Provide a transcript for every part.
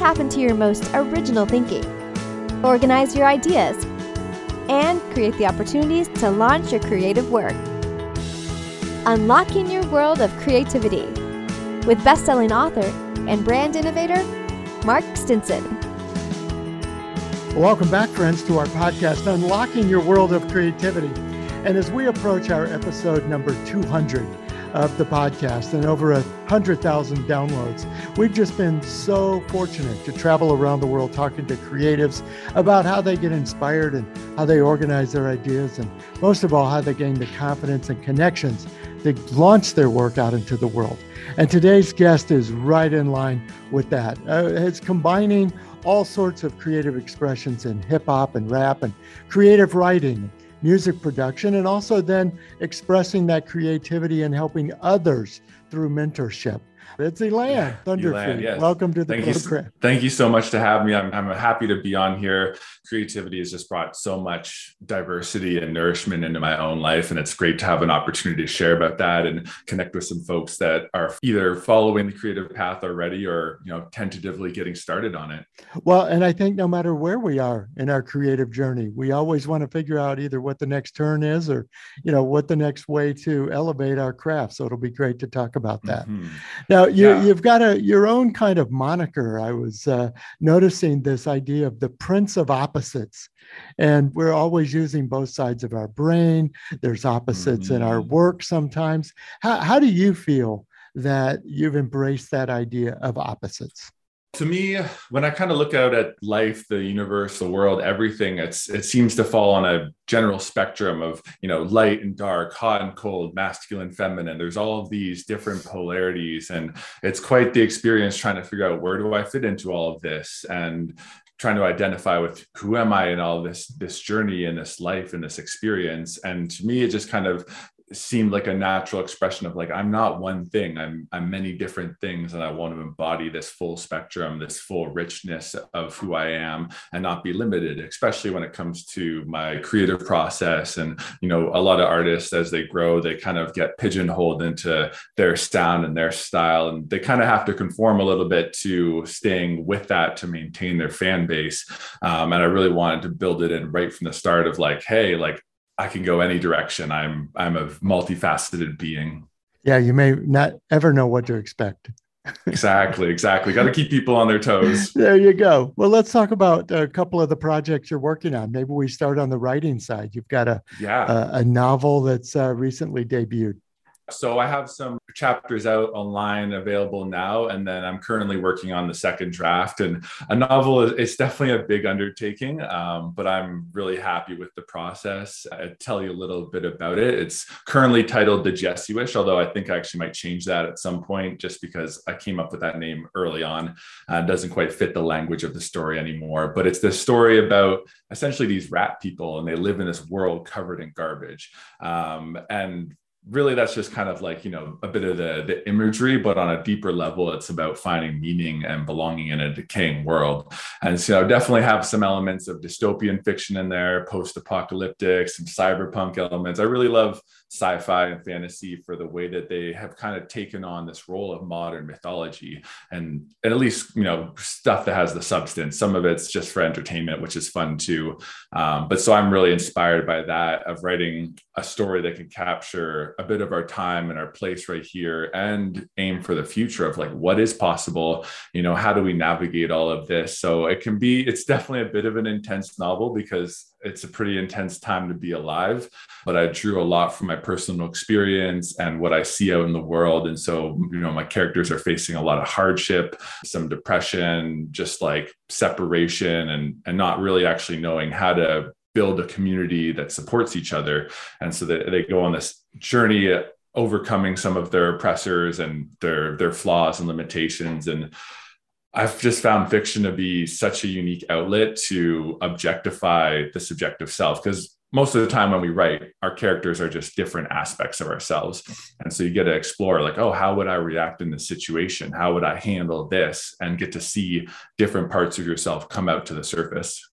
tap into your most original thinking, organize your ideas, and create the opportunities to launch your creative work. Unlocking your world of creativity with best-selling author and brand innovator Mark Stinson. Welcome back, friends, to our podcast, Unlocking Your World of Creativity. And as we approach our episode number 200 of the podcast and over a 100,000 downloads, we've just been so fortunate to travel around the world talking to creatives about how they get inspired and how they organize their ideas, and most of all, how they gain the confidence and connections to launch their work out into the world. And today's guest is right in line with that. Uh, it's combining all sorts of creative expressions in hip hop and rap and creative writing music production and also then expressing that creativity and helping others through mentorship. It's Elan, Thunderfeet. Yes. Welcome to the thank program. You, thank you so much to have me. I'm, I'm happy to be on here. Creativity has just brought so much diversity and nourishment into my own life. And it's great to have an opportunity to share about that and connect with some folks that are either following the creative path already or, you know, tentatively getting started on it. Well, and I think no matter where we are in our creative journey, we always want to figure out either what the next turn is or, you know, what the next way to elevate our craft. So it'll be great to talk about that. Mm-hmm. Now, you, yeah. you've got a your own kind of moniker. I was uh, noticing this idea of the Prince of Opposites, and we're always using both sides of our brain. There's opposites mm-hmm. in our mm-hmm. work sometimes. How, how do you feel that you've embraced that idea of opposites? To me when i kind of look out at life the universe the world everything it's it seems to fall on a general spectrum of you know light and dark hot and cold masculine feminine. There's all of these different polarities and it's quite the experience trying to figure out where do i fit into all of this and trying to identify with who am i in all this this journey and this life and this experience. And to me it just kind of seemed like a natural expression of like i'm not one thing. I'm i'm many different things and i want to embody this full spectrum this full richness of who i am and not be limited especially when it comes to my creative process. And you know a lot of artists as they grow they kind of get pigeonholed into their sound and their style. And they kind of have to conform a little bit to staying with that to maintain their fan base. Um, and i really wanted to build it in right from the start of like hey like I can go any direction. I'm I'm a multifaceted being. Yeah, you may not ever know what to expect. exactly, exactly. Got to keep people on their toes. There you go. Well, let's talk about a couple of the projects you're working on. Maybe we start on the writing side. You've got a yeah. a, a novel that's uh, recently debuted. So I have some chapters out online available now, and then I'm currently working on the second draft. And a novel is it's definitely a big undertaking, um, but I'm really happy with the process. I'll tell you a little bit about it. It's currently titled The Jesuish, although I think I actually might change that at some point just because I came up with that name early on. Uh, doesn't quite fit the language of the story anymore, but it's the story about essentially these rat people, and they live in this world covered in garbage. Um, and really that's just kind of like you know a bit of the the imagery but on a deeper level it's about finding meaning and belonging in a decaying world. And so definitely have some elements of dystopian fiction in there post-apocalyptic some cyberpunk elements. I really love sci-fi and fantasy for the way that they have kind of taken on this role of modern mythology and, and at least you know stuff that has the substance. Some of it's just for entertainment which is fun too. Um, but so i'm really inspired by that of writing a story that can capture a bit of our time and our place right here and aim for the future of like what is possible? You know how do we navigate all of this? So it can be it's definitely a bit of an intense novel because it's a pretty intense time to be alive but i drew a lot from my personal experience and what i see out in the world. And so you know my characters are facing a lot of hardship some depression just like separation and and not really actually knowing how to build a community that supports each other. And so that they go on this journey overcoming some of their oppressors and their their flaws and limitations. And I've just found fiction to be such a unique outlet to objectify the subjective self because most of the time when we write, our characters are just different aspects of ourselves. And so you get to explore, like, oh, how would I react in this situation? How would I handle this? And get to see different parts of yourself come out to the surface.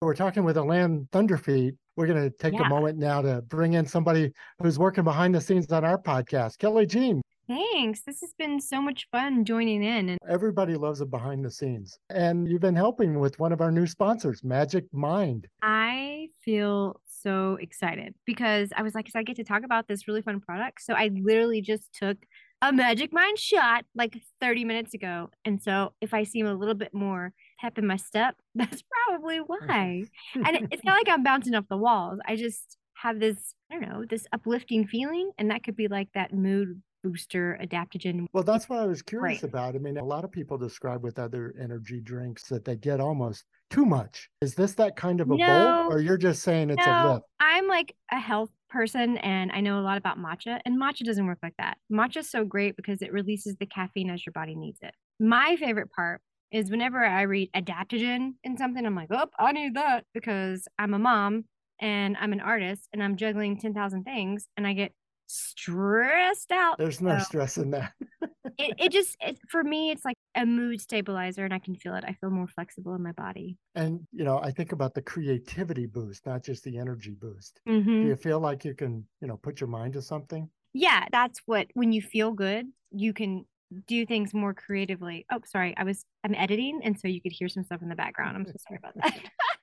We're talking with Elan Thunderfeet. We're going to take yeah. a moment now to bring in somebody who's working behind the scenes on our podcast, Kelly Jean. Thanks. This has been so much fun joining in. And everybody loves a behind the scenes. And you've been helping with one of our new sponsors, Magic Mind. I feel so excited because I was like, because I get to talk about this really fun product. So I literally just took a Magic Mind shot like 30 minutes ago. And so if I seem a little bit more pep in my step, that's probably why. and it's not like I'm bouncing off the walls. I just have this, I don't know, this uplifting feeling. And that could be like that mood booster adaptogen. Well, that's what I was curious right. about. I mean, a lot of people describe with other energy drinks that they get almost too much. Is this that kind of a no, bowl, or you're just saying it's no, a lift? I'm like a health person and I know a lot about matcha, and matcha doesn't work like that. Matcha is so great because it releases the caffeine as your body needs it. My favorite part is whenever I read adaptogen in something, I'm like, oh, I need that because I'm a mom and I'm an artist and I'm juggling 10,000 things and I get stressed out. There's no so stress in that. it, it just, it, for me, it's like a mood stabilizer and I can feel it. I feel more flexible in my body. And, you know, I think about the creativity boost, not just the energy boost. Mm-hmm. Do you feel like you can, you know, put your mind to something? Yeah, that's what, when you feel good, you can do things more creatively. Oh, sorry, I was I'm editing, and so you could hear some stuff in the background. I'm so sorry about that.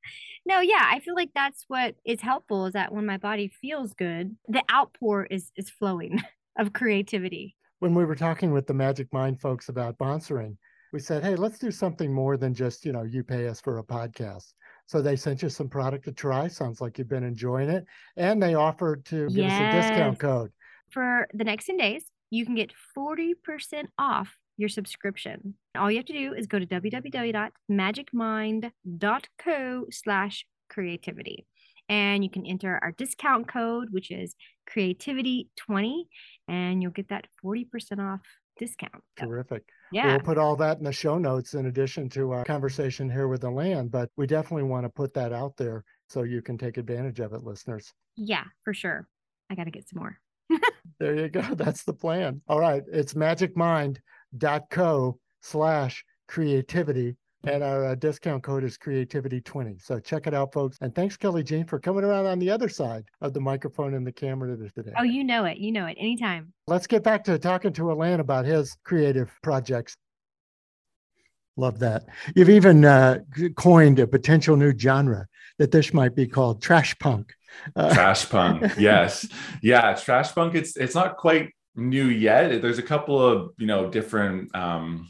no, yeah, I feel like that's what is helpful is that when my body feels good, the outpour is is flowing of creativity. When we were talking with the Magic Mind folks about sponsoring, we said, hey, let's do something more than just you know you pay us for a podcast. So they sent you some product to try. Sounds like you've been enjoying it, and they offered to give yes. us a discount code for the next 10 days you can get 40% off your subscription. All you have to do is go to www.magicmind.co slash creativity. And you can enter our discount code, which is creativity20, and you'll get that 40% off discount. Terrific. Yeah. We'll put all that in the show notes in addition to our conversation here with Elan, but we definitely want to put that out there so you can take advantage of it, listeners. Yeah, for sure. I got to get some more there you go. That's the plan. All right. It's magicmind.co slash creativity. And our uh, discount code is creativity20. So check it out, folks. And thanks, Kelly Jean, for coming around on the other side of the microphone and the camera today. Oh, you know it. You know it. Anytime. Let's get back to talking to Elan about his creative projects. Love that. You've even uh, coined a potential new genre that this might be called trash punk. Uh, trash punk, yes, yeah, trash punk. It's it's not quite new yet. There's a couple of you know different um,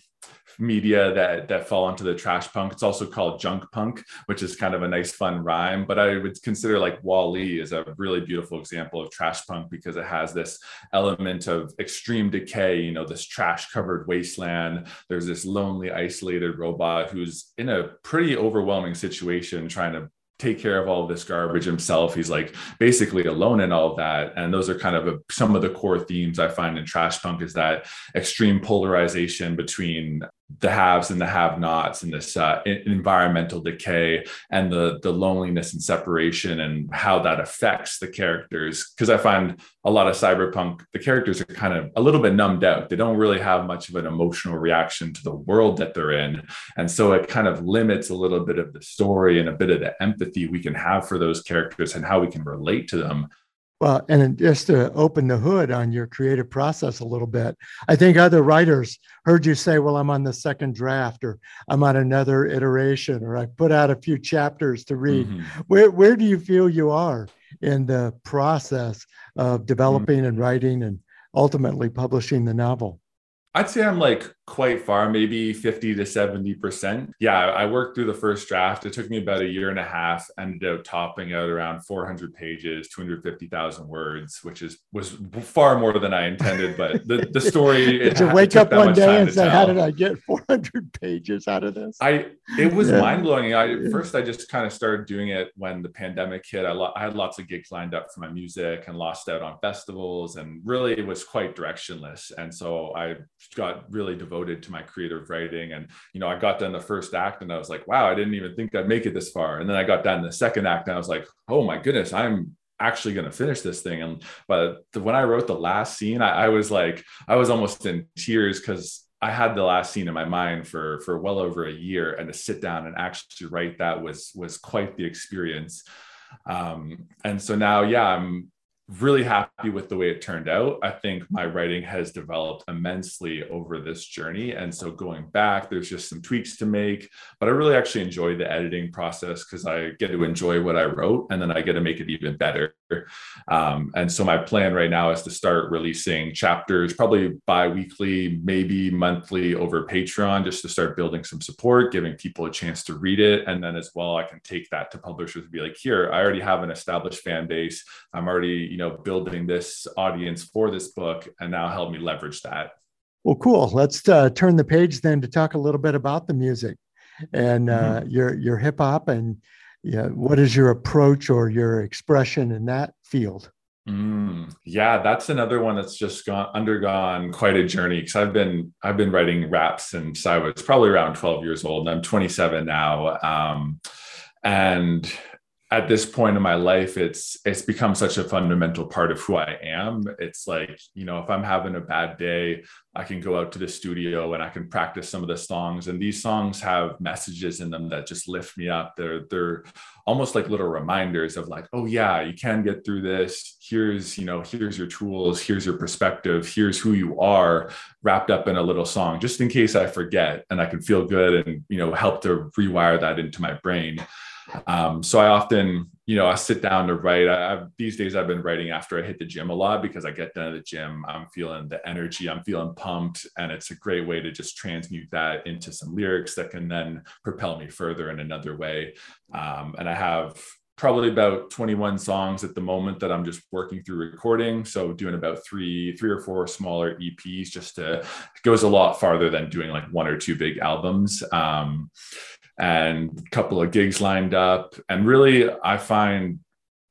media that that fall into the trash punk. It's also called junk punk, which is kind of a nice fun rhyme. But I would consider like Wall-E is a really beautiful example of trash punk because it has this element of extreme decay. You know, this trash covered wasteland. There's this lonely, isolated robot who's in a pretty overwhelming situation trying to take care of all of this garbage himself. He's like basically alone in all that. And those are kind of a, some of the core themes I find in trash punk is that extreme polarization between the haves and the have-nots and this uh, environmental decay and the the loneliness and separation and how that affects the characters. Because i find a lot of cyberpunk the characters are kind of a little bit numbed out. They don't really have much of an emotional reaction to the world that they're in. And so it kind of limits a little bit of the story and a bit of the empathy we can have for those characters and how we can relate to them well, and just to open the hood on your creative process a little bit, I think other writers heard you say, Well, I'm on the second draft, or I'm on another iteration, or I put out a few chapters to read. Mm-hmm. Where, where do you feel you are in the process of developing mm-hmm. and writing and ultimately publishing the novel? I'd say I'm like quite far, maybe 50 to 70%. Yeah, I worked through the first draft. It took me about a year and a half, ended up topping out around 400 pages, 250,000 words, which is was far more than I intended. But the, the story. Did you wake up one day and say, How did I get 400 pages out of this? I it was yeah. mind blowing. I first I just kind of started doing it when the pandemic hit. I, lo- I had lots of gigs lined up for my music and lost out on festivals and really it was quite directionless. And so I got really devoted to my creative writing. And, you know, I got done the first act and I was like, wow, I didn't even think I'd make it this far. And then I got done the second act and I was like, oh my goodness, I'm actually going to finish this thing. And, but the, when I wrote the last scene, I, I was like, I was almost in tears because I had the last scene in my mind for for well over a year, and to sit down and actually write that was was quite the experience. Um, and so now, yeah, I'm really happy with the way it turned out. I think my writing has developed immensely over this journey. And so going back, there's just some tweaks to make, but I really actually enjoy the editing process because I get to enjoy what I wrote and then I get to make it even better. Um, and so my plan right now is to start releasing chapters probably bi weekly, maybe monthly over Patreon, just to start building some support, giving people a chance to read it. And then as well, I can take that to publishers and be like, here, I already have an established fan base. I'm already, you know, building this audience for this book, and now help me leverage that. Well, cool. Let's uh, turn the page then to talk a little bit about the music and uh, mm-hmm. your your hip hop and yeah, what is your approach or your expression in that field? Mm, yeah, that's another one that's just gone undergone quite a journey because I've been I've been writing rap since I was probably around 12 years old and I'm 27 now. Um, and at this point in my life it's it's become such a fundamental part of who i am. It's like you know if i'm having a bad day i can go out to the studio and i can practice some of the songs. And these songs have messages in them that just lift me up. They're they're almost like little reminders of like oh yeah you can get through this. Here's you know here's your tools. Here's your perspective. Here's who you are wrapped up in a little song just in case i forget and i can feel good and you know help to rewire that into my brain um, so I often, you know, I sit down to write. I, I've, these days I've been writing after I hit the gym a lot because I get done at the gym. I'm feeling the energy, I'm feeling pumped, and it's a great way to just transmute that into some lyrics that can then propel me further in another way. Um, and I have probably about 21 songs at the moment that I'm just working through recording. So doing about three, three or four smaller EPs just to goes a lot farther than doing like one or two big albums. Um, and a couple of gigs lined up. And really, I find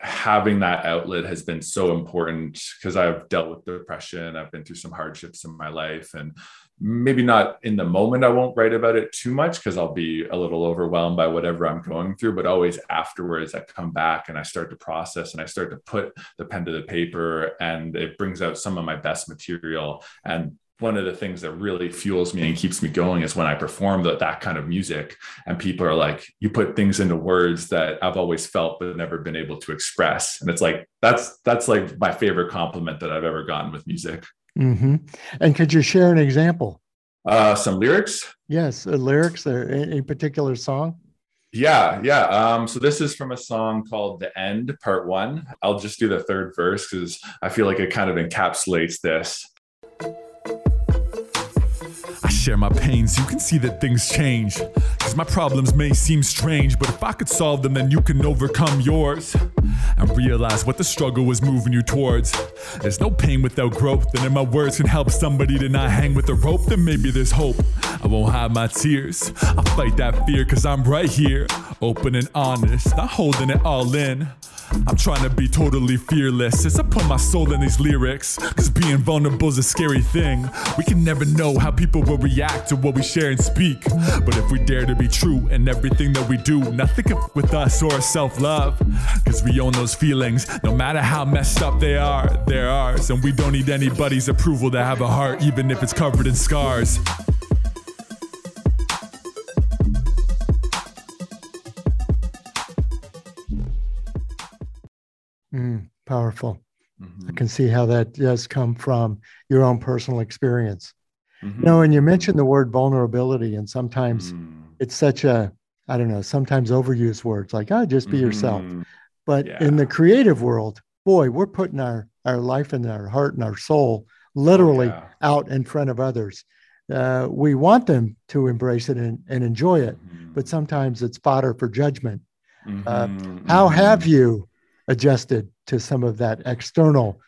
having that outlet has been so important because I've dealt with depression. I've been through some hardships in my life. And maybe not in the moment, I won't write about it too much because I'll be a little overwhelmed by whatever I'm going through. But always afterwards, I come back and I start to process and I start to put the pen to the paper and it brings out some of my best material. And one of the things that really fuels me and keeps me going is when I perform that, that kind of music and people are like, you put things into words that I've always felt but never been able to express. And it's like, that's, that's like my favorite compliment that I've ever gotten with music. Mm-hmm. And could you share an example? Uh, some lyrics? Yes, uh, lyrics or any particular song? Yeah, yeah. Um, so this is from a song called The End, Part One. I'll just do the third verse because I feel like it kind of encapsulates this share my pains, you can see that things change. Cause my problems may seem strange, but if I could solve them, then you can overcome yours. And realize what the struggle was moving you towards. There's no pain without growth, and if my words can help somebody to not hang with the rope, then maybe there's hope. I won't hide my tears, I'll fight that fear, cause I'm right here, open and honest, not holding it all in. I'm trying to be totally fearless as I put my soul in these lyrics. Cause being vulnerable is a scary thing. We can never know how people will react to what we share and speak. But if we dare to be true in everything that we do, nothing can f- with us or self love. Cause we own those feelings, no matter how messed up they are, they're ours. And we don't need anybody's approval to have a heart, even if it's covered in scars. Mm, powerful. Mm-hmm. I can see how that does come from your own personal experience. Mm-hmm. You know, and you mentioned the word vulnerability, and sometimes mm. it's such a, I don't know, sometimes overused words like, oh, just be mm-hmm. yourself. But yeah. in the creative world, boy, we're putting our, our life and our heart and our soul literally oh, yeah. out in front of others. Uh, we want them to embrace it and, and enjoy it, but mm-hmm. sometimes it's fodder for judgment. Uh, mm-hmm. how have you adjusted to some of that external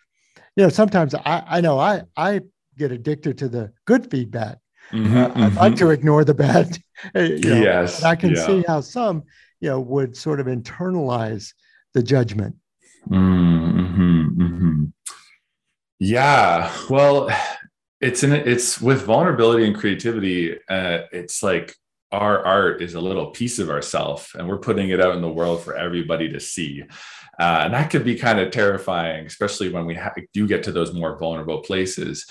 you know sometimes i i know i i get addicted to the good feedback mm-hmm, uh, mm-hmm. i like to ignore the bad you know, yes i can yeah. see how some you know would sort of internalize the judgment mm-hmm, mm-hmm. yeah well it's in it's with vulnerability and creativity uh, it's like our art is a little piece of ourself and we're putting it out in the world for everybody to see uh, and that could be kind of terrifying especially when we ha- do get to those more vulnerable places.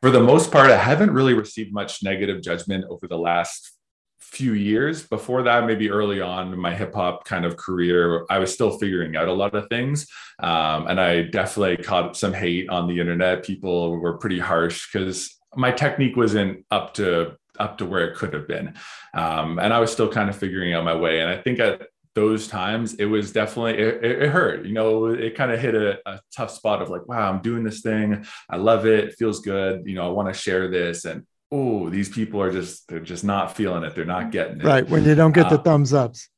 For the most part i haven't really received much negative judgment over the last few years. Before that maybe early on in my hip hop kind of career i was still figuring out a lot of things. Um, and i definitely caught some hate on the internet. People were pretty harsh because my technique wasn't up to up to where it could have been. Um, and i was still kind of figuring out my way. And i think at those times it was definitely it, it hurt you know it kind of hit a, a, tough spot of like wow i'm doing this thing i love it, it feels good you know i want to share this and oh, these people are just they're just not feeling it. They're not getting it. Right. When you don't get the uh, thumbs ups.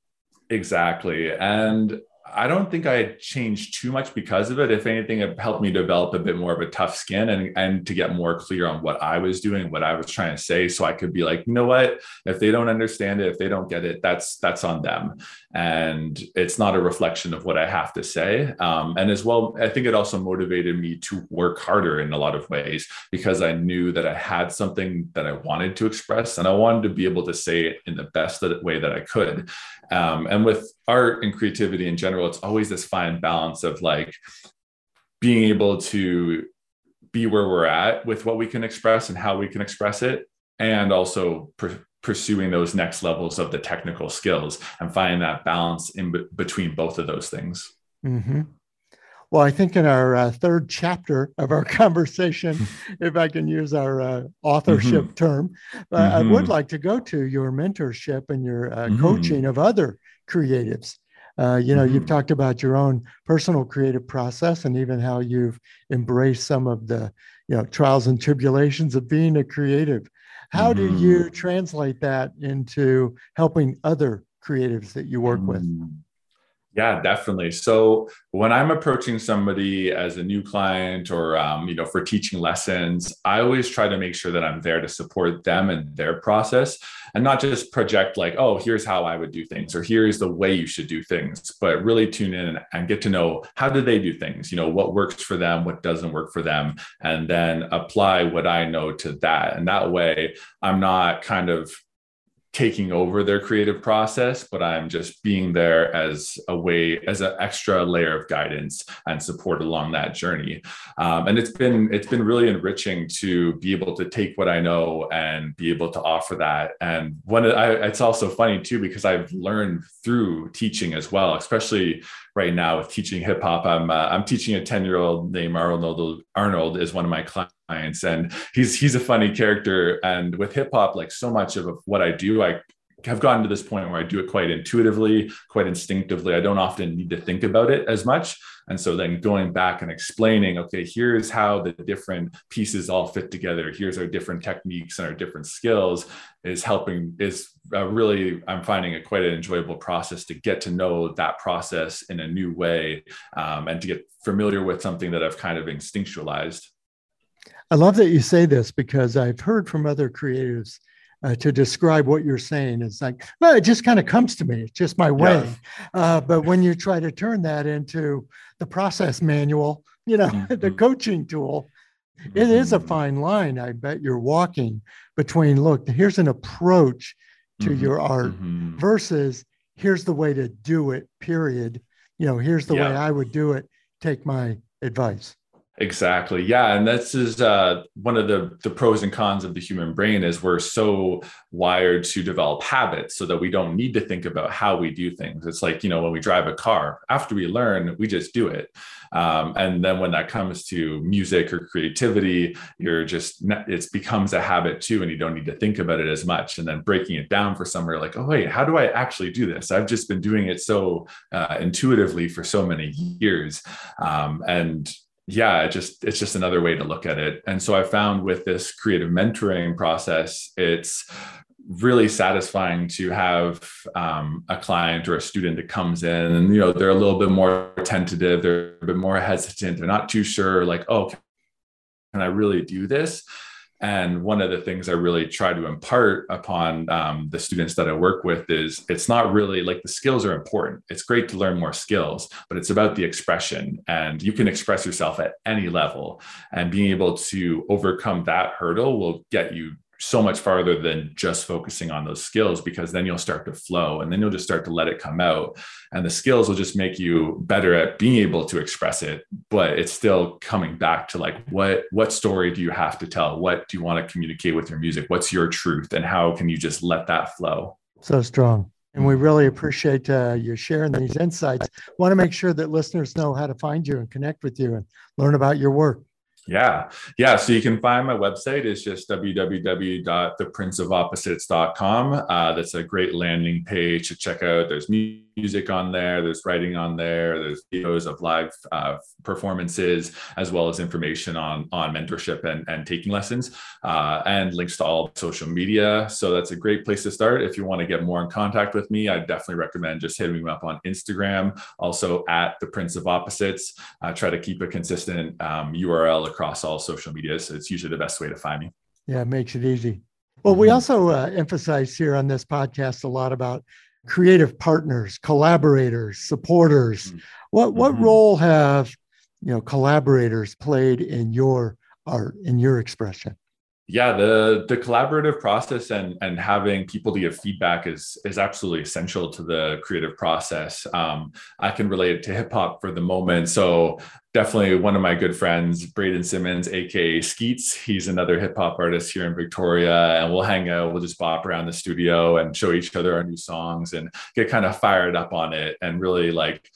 Exactly. And I don't think I changed too much because of it. If anything, it helped me develop a bit more of a tough skin and, and to get more clear on what I was doing, what I was trying to say. So I could be like, you know what? If they don't understand it, if they don't get it, that's that's on them. And it's not a reflection of what I have to say. Um, and as well, I think it also motivated me to work harder in a lot of ways because I knew that I had something that I wanted to express and I wanted to be able to say it in the best way that I could. Um, and with art and creativity in general, it's always this fine balance of like being able to be where we're at with what we can express and how we can express it, and also pursuing those next levels of the technical skills and finding that balance in be- between both of those things. Mm-hmm. Well, I think in our uh, third chapter of our conversation, if I can use our uh, authorship mm-hmm. term, uh, mm-hmm. I would mm-hmm. like to go to your mentorship and your uh, mm-hmm. coaching of other creatives. Uh, you know, you've mm-hmm. talked about your own personal creative process and even how you've embraced some of the, you know, trials and tribulations of being a creative. How do you mm-hmm. translate that into helping other creatives that you work with? Yeah, definitely. So when I'm approaching somebody as a new client or um, you know for teaching lessons, I always try to make sure that I'm there to support them and their process, and not just project like, oh, here's how I would do things or here's the way you should do things, but really tune in and get to know how do they do things. You know what works for them, what doesn't work for them, and then apply what I know to that. And that way, I'm not kind of taking over their creative process, but I'm just being there as a way, as an extra layer of guidance and support along that journey. Um, and it's been it's been really enriching to be able to take what I know and be able to offer that. And when I, it's also funny too because I've learned through teaching as well, especially right now with teaching hip hop. I'm uh, I'm teaching a 10 year old named Arnold. Arnold is one of my clients, and he's he's a funny character. And with hip hop, like so much of what I do, I have gotten to this point where I do it quite intuitively, quite instinctively. I don't often need to think about it as much. And so then going back and explaining, okay, here's how the different pieces all fit together. Here's our different techniques and our different skills is helping, is uh, really, I'm finding it quite an enjoyable process to get to know that process in a new way um, and to get familiar with something that I've kind of instinctualized. I love that you say this because I've heard from other creatives uh, to describe what you're saying. It's like, well, it just kind of comes to me. It's just my way. Yeah. Uh, but when you try to turn that into the process manual, you know, mm-hmm. the coaching tool, mm-hmm. it is a mm-hmm. fine line. I bet you're walking between, look, here's an approach to mm-hmm. your art mm-hmm. versus here's the way to do it, period. You know, here's the yeah. way I would do it. Take my advice. Exactly. Yeah. And this is uh, one of the, the pros and cons of the human brain is we're so wired to develop habits so that we don't need to think about how we do things. It's like, you know, when we drive a car, after we learn, we just do it. Um, and then when that comes to music or creativity, you're just, it becomes a habit too, and you don't need to think about it as much. And then breaking it down for somewhere like, oh, wait, how do I actually do this? I've just been doing it so uh, intuitively for so many years. Um, and yeah it just it's just another way to look at it. And so i found with this creative mentoring process it's really satisfying to have um, a client or a student that comes in and you know they're a little bit more tentative they're a bit more hesitant they're not too sure like oh can i really do this and one of the things I really try to impart upon um, the students that I work with is it's not really like the skills are important. It's great to learn more skills, but it's about the expression. And you can express yourself at any level. And being able to overcome that hurdle will get you so much farther than just focusing on those skills because then you'll start to flow and then you'll just start to let it come out and the skills will just make you better at being able to express it but it's still coming back to like what what story do you have to tell? What do you want to communicate with your music? What's your truth and how can you just let that flow? So strong and we really appreciate uh, you sharing these insights. Want to make sure that listeners know how to find you and connect with you and learn about your work yeah. Yeah. So you can find my website It's just www.theprinceofopposites.com. Uh, that's a great landing page to check out. There's music on there, there's writing on there, there's videos of live uh, performances, as well as information on, on mentorship and, and taking lessons, uh, and links to all social media. So that's a great place to start. If you want to get more in contact with me, I definitely recommend just hitting me up on Instagram, also at the Prince of Opposites. I try to keep a consistent um, URL across all social media. So it's usually the best way to find me. Yeah, it makes it easy. Well, we mm-hmm. also uh, emphasize here on this podcast a lot about creative partners, collaborators, supporters. Mm-hmm. What what mm-hmm. role have you know collaborators played in your art, in your expression? Yeah the the collaborative process and and having people to give feedback is is absolutely essential to the creative process. Um, i can relate to hip hop for the moment. So definitely one of my good friends braden simmons aka skeets he's another hip hop artist here in victoria and we'll hang out we'll just bop around the studio and show each other our new songs and get kind of fired up on it and really like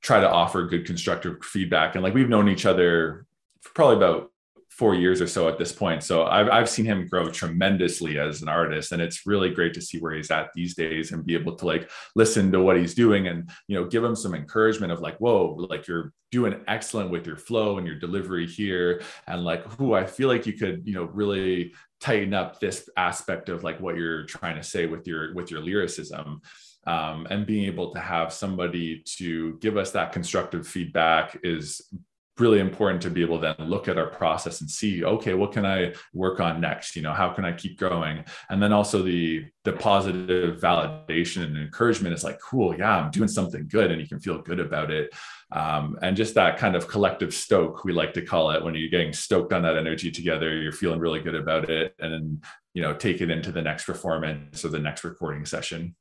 try to offer good constructive feedback. And like we've known each other for probably about four years or so at this point. So I've, I've seen him grow tremendously as an artist. And it's really great to see where he's at these days and be able to like listen to what he's doing and, you know, give him some encouragement of like, whoa, like you're doing excellent with your flow and your delivery here. And like, who I feel like you could, you know, really tighten up this aspect of like what you're trying to say with your, with your lyricism. Um, and being able to have somebody to give us that constructive feedback is really important to be able to then look at our process and see okay what can i work on next? You know how can i keep growing? And then also the the positive validation and encouragement is like cool yeah i'm doing something good and you can feel good about it. Um, and just that kind of collective stoke we like to call it. When you're getting stoked on that energy together you're feeling really good about it and then you know take it into the next performance or the next recording session.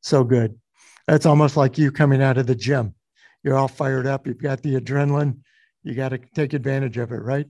So good. That's almost like you coming out of the gym. You're all fired up. You've got the adrenaline you got to take advantage of it, right?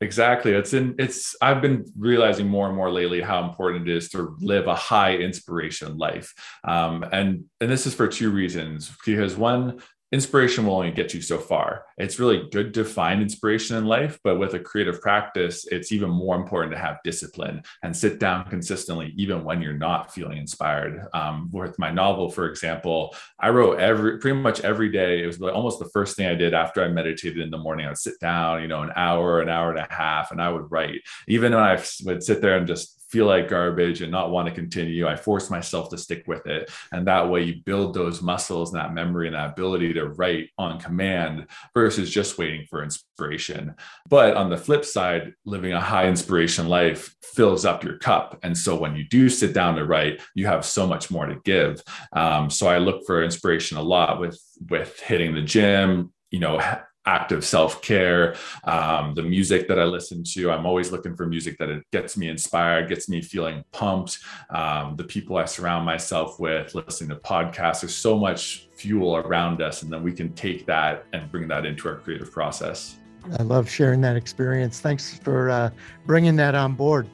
Exactly. It's in it's I've been realizing more and more lately how important it is to live a high inspiration life. Um, and and this is for two reasons. Because one, inspiration will only get you so far. It's really good to find inspiration in life, but with a creative practice, it's even more important to have discipline and sit down consistently, even when you're not feeling inspired. Um, with my novel, for example, I wrote every pretty much every day. It was almost the first thing I did after I meditated in the morning. I would sit down, you know, an hour, an hour and a half, and I would write. Even when I would sit there and just feel like garbage and not want to continue, I force myself to stick with it. And that way you build those muscles and that memory and that ability to write on command versus just waiting for inspiration. But on the flip side, living a high inspiration life fills up your cup. And so when you do sit down to write, you have so much more to give. Um, so I look for inspiration a lot with with hitting the gym, you know, active self-care um, the music that i listen to i'm always looking for music that it gets me inspired gets me feeling pumped. Um, the people i surround myself with listening to podcasts there's so much fuel around us and then we can take that and bring that into our creative process. I love sharing that experience. Thanks for uh, bringing that on board.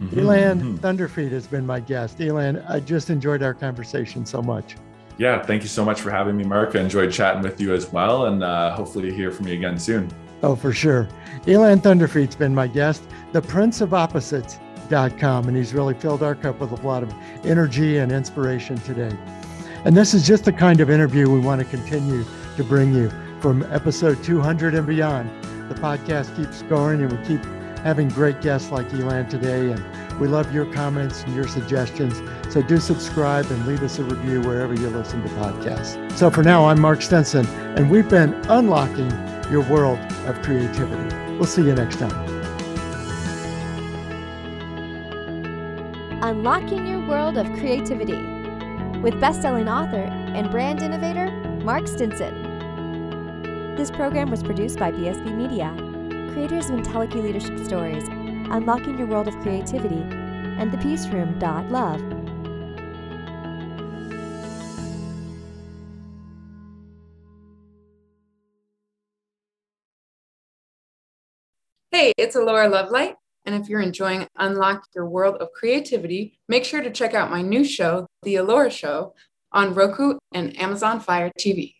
Mm-hmm, elan mm-hmm. thunderfeet has been my guest. Elan i just enjoyed our conversation so much yeah, thank you so much for having me, Mark. I enjoyed chatting with you as well, and uh, hopefully hear from you again soon. Oh, for sure. Elan Thunderfeet's been my guest, the Prince of Opposites.com, and he's really filled our cup with a lot of energy and inspiration today. And this is just the kind of interview we want to continue to bring you from episode 200 and beyond. The podcast keeps going, and we keep having great guests like Elan today. And we love your comments and your suggestions. So do subscribe and leave us a review wherever you listen to podcasts. So for now, I'm Mark Stinson, and we've been unlocking your world of creativity. We'll see you next time. Unlocking Your World of Creativity with best-selling author and brand innovator Mark Stinson. This program was produced by BSB Media creators of IntelliKey Leadership Stories, Unlocking Your World of Creativity, and thepeaceroom.love. Hey, it's Alora Lovelight. And if you're enjoying Unlock Your World of Creativity, make sure to check out my new show, The Alora Show, on Roku and Amazon Fire TV.